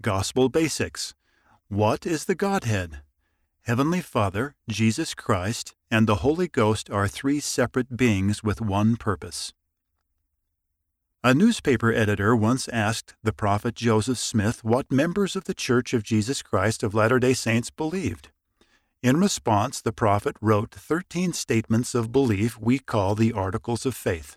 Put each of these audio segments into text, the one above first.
Gospel Basics What is the Godhead? Heavenly Father, Jesus Christ, and the Holy Ghost are three separate beings with one purpose. A newspaper editor once asked the prophet Joseph Smith what members of the Church of Jesus Christ of Latter day Saints believed. In response, the prophet wrote 13 statements of belief we call the Articles of Faith.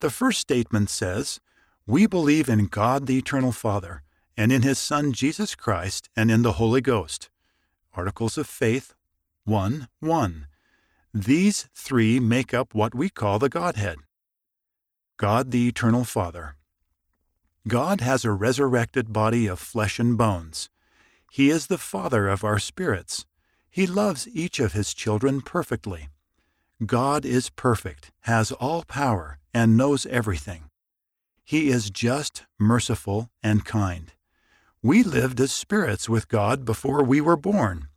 The first statement says, We believe in God the Eternal Father, and in His Son Jesus Christ, and in the Holy Ghost. Articles of Faith 1 1. These three make up what we call the Godhead. God the Eternal Father. God has a resurrected body of flesh and bones. He is the Father of our spirits. He loves each of his children perfectly. God is perfect, has all power, and knows everything. He is just, merciful, and kind. We lived as spirits with God before we were born.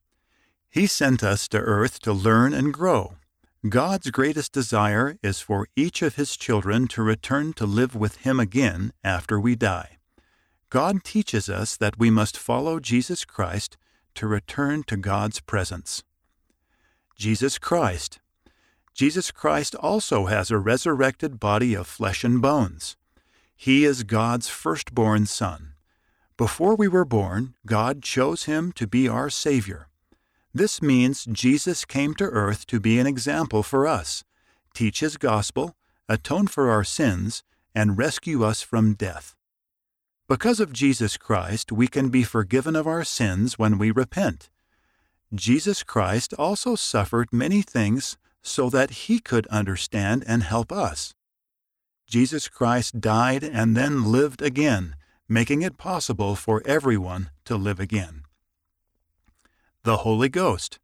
He sent us to earth to learn and grow. God's greatest desire is for each of His children to return to live with Him again after we die. God teaches us that we must follow Jesus Christ to return to God's presence. Jesus Christ. Jesus Christ also has a resurrected body of flesh and bones. He is God's firstborn Son. Before we were born, God chose him to be our Savior. This means Jesus came to earth to be an example for us, teach his gospel, atone for our sins, and rescue us from death. Because of Jesus Christ, we can be forgiven of our sins when we repent. Jesus Christ also suffered many things so that he could understand and help us. Jesus Christ died and then lived again, making it possible for everyone to live again. The Holy Ghost.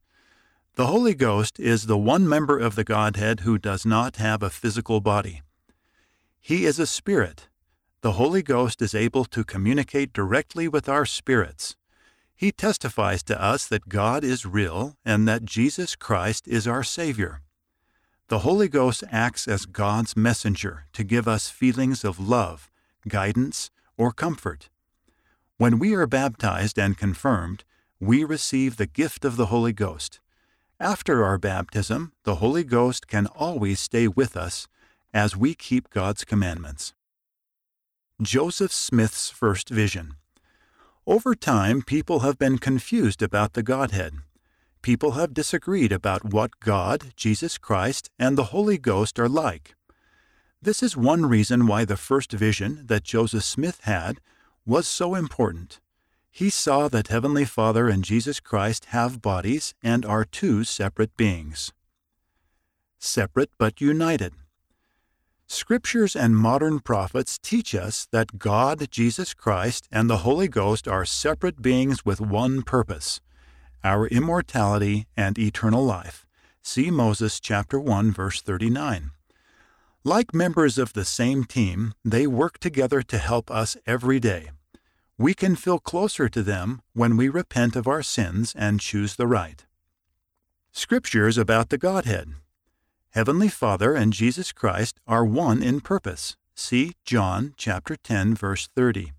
The Holy Ghost is the one member of the Godhead who does not have a physical body. He is a spirit, the Holy Ghost is able to communicate directly with our spirits. He testifies to us that God is real and that Jesus Christ is our Savior. The Holy Ghost acts as God's messenger to give us feelings of love, guidance, or comfort. When we are baptized and confirmed, we receive the gift of the Holy Ghost. After our baptism, the Holy Ghost can always stay with us as we keep God's commandments. Joseph Smith's first vision. Over time, people have been confused about the Godhead. People have disagreed about what God, Jesus Christ, and the Holy Ghost are like. This is one reason why the first vision that Joseph Smith had was so important. He saw that Heavenly Father and Jesus Christ have bodies and are two separate beings. Separate but united. Scriptures and modern prophets teach us that God, Jesus Christ, and the Holy Ghost are separate beings with one purpose our immortality and eternal life. See Moses chapter 1 verse 39. Like members of the same team, they work together to help us every day. We can feel closer to them when we repent of our sins and choose the right. Scriptures about the Godhead. Heavenly Father and Jesus Christ are one in purpose. See John chapter 10 verse 30.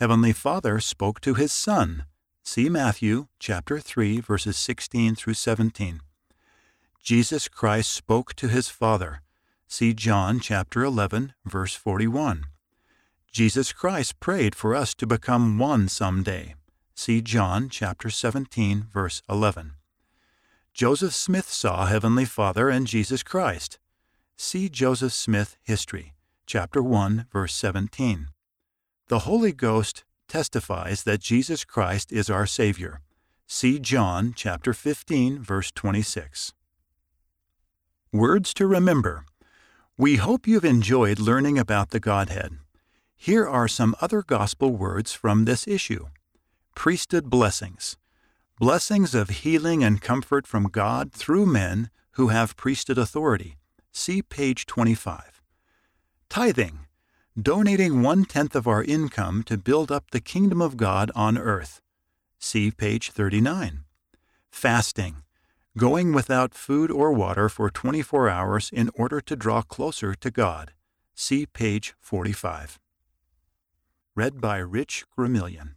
Heavenly Father spoke to his Son. See Matthew chapter 3 verses 16 through 17. Jesus Christ spoke to his Father. See John chapter 11 verse 41. Jesus Christ prayed for us to become one someday. See John chapter 17 verse 11. Joseph Smith saw Heavenly Father and Jesus Christ. See Joseph Smith History, chapter 1, verse 17. The Holy Ghost testifies that Jesus Christ is our Savior. See John chapter 15, verse 26. Words to remember. We hope you've enjoyed learning about the Godhead. Here are some other gospel words from this issue. Priesthood blessings blessings of healing and comfort from God through men who have priesthood authority. See page 25. Tithing, donating one tenth of our income to build up the kingdom of God on earth. See page 39. Fasting, going without food or water for 24 hours in order to draw closer to God. See page 45. Read by Rich Gramillion.